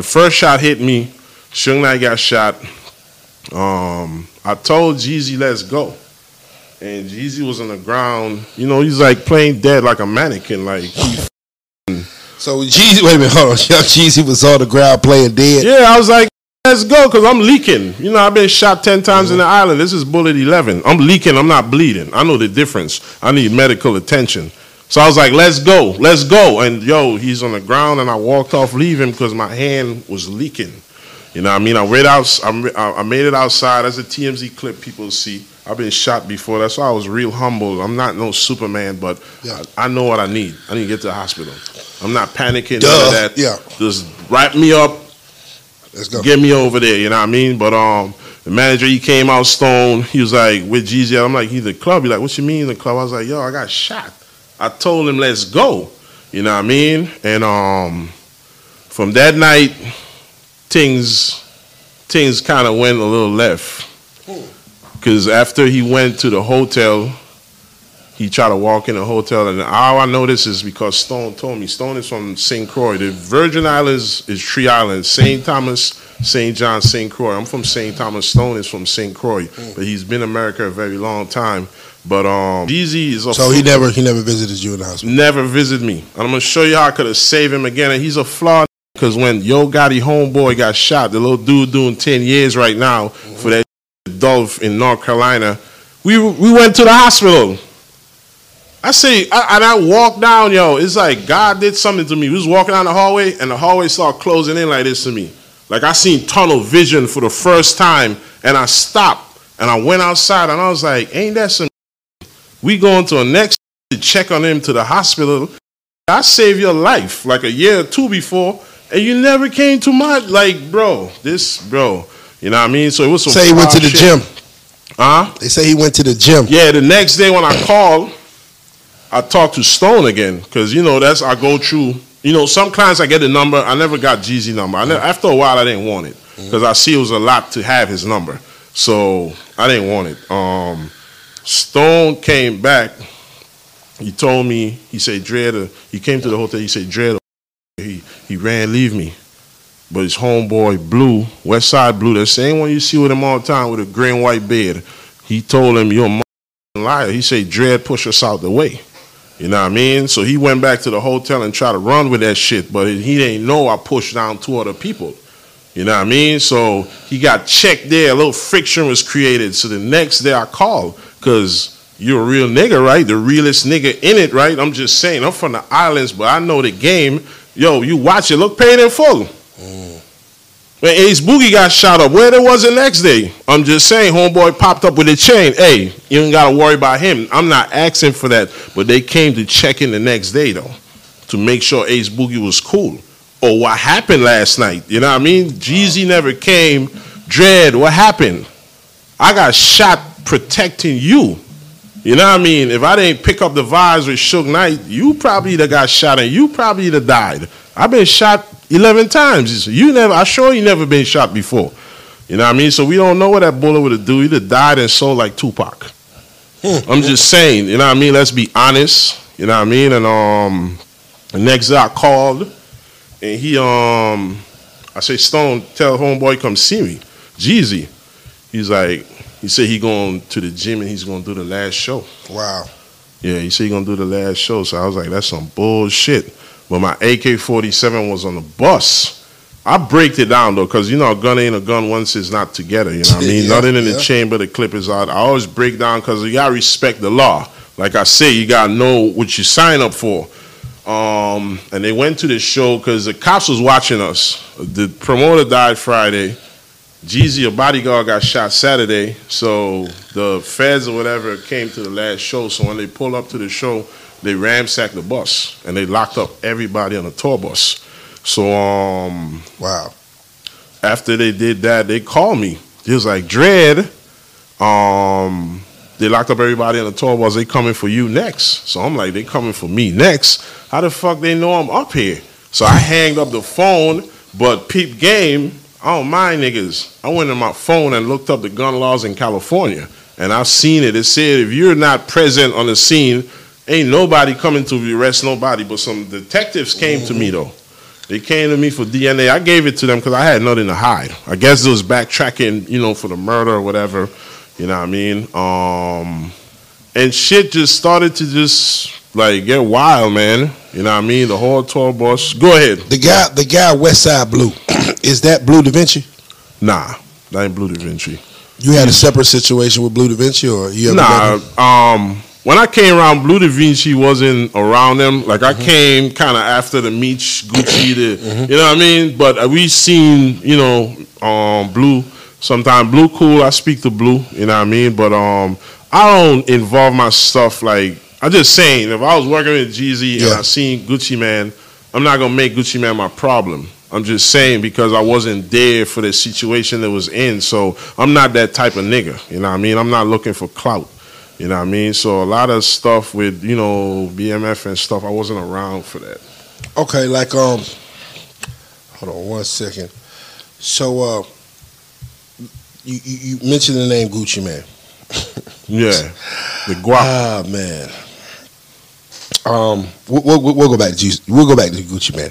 the first shot hit me. Suge Knight got shot. Um, I told Jeezy, let's go. And Jeezy was on the ground. You know, he's like playing dead like a mannequin. Like, he So Jeezy, wait a minute, hold on. Jeezy was on the ground playing dead. yeah, I was like, let's go, because I'm leaking. You know, I've been shot 10 times in the island. This is bullet 11. I'm leaking, I'm not bleeding. I know the difference. I need medical attention. So I was like, let's go, let's go. And yo, he's on the ground, and I walked off, leave him, because my hand was leaking. You know what I mean? I read out, I I made it outside. That's a TMZ clip people see. I've been shot before. That's why I was real humble. I'm not no Superman, but Yeah. I, I know what I need. I need to get to the hospital. I'm not panicking. Duh. None of that. Yeah. Just wrap me up, Let's go. get me over there. You know what I mean? But um, the manager he came out stone. He was like, "With Jeezy?" at?" I'm like, "He's the club." He's like, "What you mean the club?" I was like, "Yo, I got shot." I told him, "Let's go." You know what I mean? And um, from that night, things things kind of went a little left. Because after he went to the hotel, he tried to walk in the hotel, and all I know this is because Stone told me. Stone is from St. Croix. The Virgin Islands is three islands: St. Thomas, St. John, St. Croix. I'm from St. Thomas. Stone is from St. Croix, but he's been in America a very long time. But um, Jeezy is a So he never he never visited you in the hospital. never visit me. And I'm gonna show you how I could have saved him again. And he's a flawed because when Yo Gotti homeboy got shot, the little dude doing 10 years right now for that Dolph in North Carolina, we we went to the hospital. I say, I, and I walked down, yo. It's like God did something to me. We was walking down the hallway, and the hallway started closing in like this to me. Like I seen tunnel vision for the first time, and I stopped and I went outside, and I was like, "Ain't that some?" We going to a next to check on him to the hospital. I saved your life like a year or two before, and you never came to my like, bro. This, bro. You know what I mean? So it was some. Say he went to the shit. gym. Huh? They say he went to the gym. Yeah, the next day when I called, I talked to Stone again because you know that's I go through. You know, some clients I get the number. I never got Jeezy number. I never, after a while, I didn't want it because I see it was a lot to have his number. So I didn't want it. Um, Stone came back. He told me. He said, uh, He came to the hotel. He said, "Dread." He he ran leave me. But his homeboy Blue, West Side Blue, the same one you see with him all the time with a gray and white beard. He told him, "You're a liar." He said, "Dread, push us out the way." You know what I mean? So he went back to the hotel and tried to run with that shit, but he didn't know I pushed down two other people. You know what I mean? So he got checked there. A little friction was created. So the next day I called because you're a real nigga, right? The realest nigga in it, right? I'm just saying. I'm from the islands, but I know the game. Yo, you watch it. Look paid in full. Mm. When Ace Boogie got shot up, where there was the next day? I'm just saying, homeboy popped up with a chain. Hey, you ain't gotta worry about him. I'm not asking for that, but they came to check in the next day though, to make sure Ace Boogie was cool. Or what happened last night? You know what I mean? Jeezy never came. Dread, what happened? I got shot protecting you. You know what I mean? If I didn't pick up the vibes with Suge Knight, you probably have got shot and you probably have died. I've been shot 11 times. You never, I sure you never been shot before. You know what I mean? So we don't know what that bullet would have do. He'd have died and sold like Tupac. I'm just saying, you know what I mean? Let's be honest. You know what I mean? And um, the next I called and he, um, I say, Stone, tell homeboy come see me. Jeezy. He's like, he said he going to the gym and he's going to do the last show. Wow. Yeah, he said he gonna do the last show. So I was like, that's some bullshit. But my AK forty seven was on the bus. I break it down though, because you know a gun ain't a gun once it's not together. You know what I mean? Yeah, Nothing in yeah. the chamber, the clip is out. I always break down because you gotta respect the law. Like I say, you gotta know what you sign up for. Um, and they went to the show because the cops was watching us. The promoter died Friday. Jeezy, a bodyguard, got shot Saturday. So the feds or whatever came to the last show. So when they pulled up to the show, they ransacked the bus and they locked up everybody on the tour bus. So um, Wow. after they did that, they called me. He was like, Dread, um, they locked up everybody on the tour bus. They coming for you next. So I'm like, they coming for me next. How the fuck they know I'm up here? So I hanged up the phone, but peep game, I don't mind niggas. I went on my phone and looked up the gun laws in California. And I've seen it. It said if you're not present on the scene, ain't nobody coming to arrest nobody. But some detectives came to me though. They came to me for DNA. I gave it to them because I had nothing to hide. I guess it was backtracking, you know, for the murder or whatever. You know what I mean? Um, and shit just started to just like get wild, man. You know what I mean? The whole tour bus. Go ahead. The guy, the guy, West Side Blue, is that Bleu DaVinci? Nah, that ain't Bleu DaVinci. You had a separate situation with Bleu DaVinci, or you ever Nah, um, when I came around, Bleu DaVinci wasn't around them. Like I came kind of after the Meech, Gucci, the, you know what I mean. But uh, we seen, you know, um, Blue. Sometime Blue cool. I speak to Blue. You know what I mean. But um, I don't involve my stuff like. I'm just saying, if I was working with Jeezy and I seen Gucci Mane, I'm not gonna make Gucci Mane my problem. I'm just saying because I wasn't there for the situation that was in. So I'm not that type of nigga. You know what I mean? I'm not looking for clout. You know what I mean? So a lot of stuff with, you know, BMF and stuff, I wasn't around for that. Okay, like um, hold on one second. So uh, you you, you mentioned the name Gucci Mane. Yeah. The guap. Ah man. Um, we'll, we'll, we'll go back to G- we'll go back to Gucci Mane.